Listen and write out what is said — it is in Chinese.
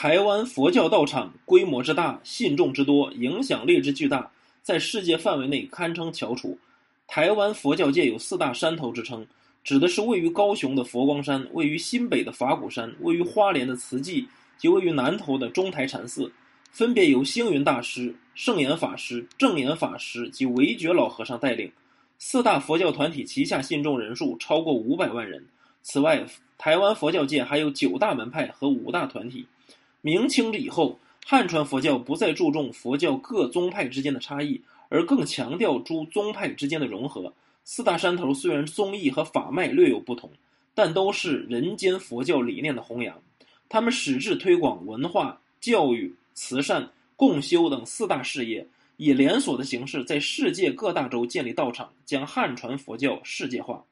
台湾佛教道场规模之大，信众之多，影响力之巨大，在世界范围内堪称翘楚。台湾佛教界有四大山头之称，指的是位于高雄的佛光山、位于新北的法鼓山、位于花莲的慈济及位于南投的中台禅寺，分别由星云大师、圣严法师、正严法师及维觉老和尚带领。四大佛教团体旗下信众人数超过五百万人。此外，台湾佛教界还有九大门派和五大团体。明清以后，汉传佛教不再注重佛教各宗派之间的差异，而更强调诸宗派之间的融合。四大山头虽然宗义和法脉略有不同，但都是人间佛教理念的弘扬。他们矢志推广文化、教育、慈善、共修等四大事业。以连锁的形式，在世界各大洲建立道场，将汉传佛教世界化。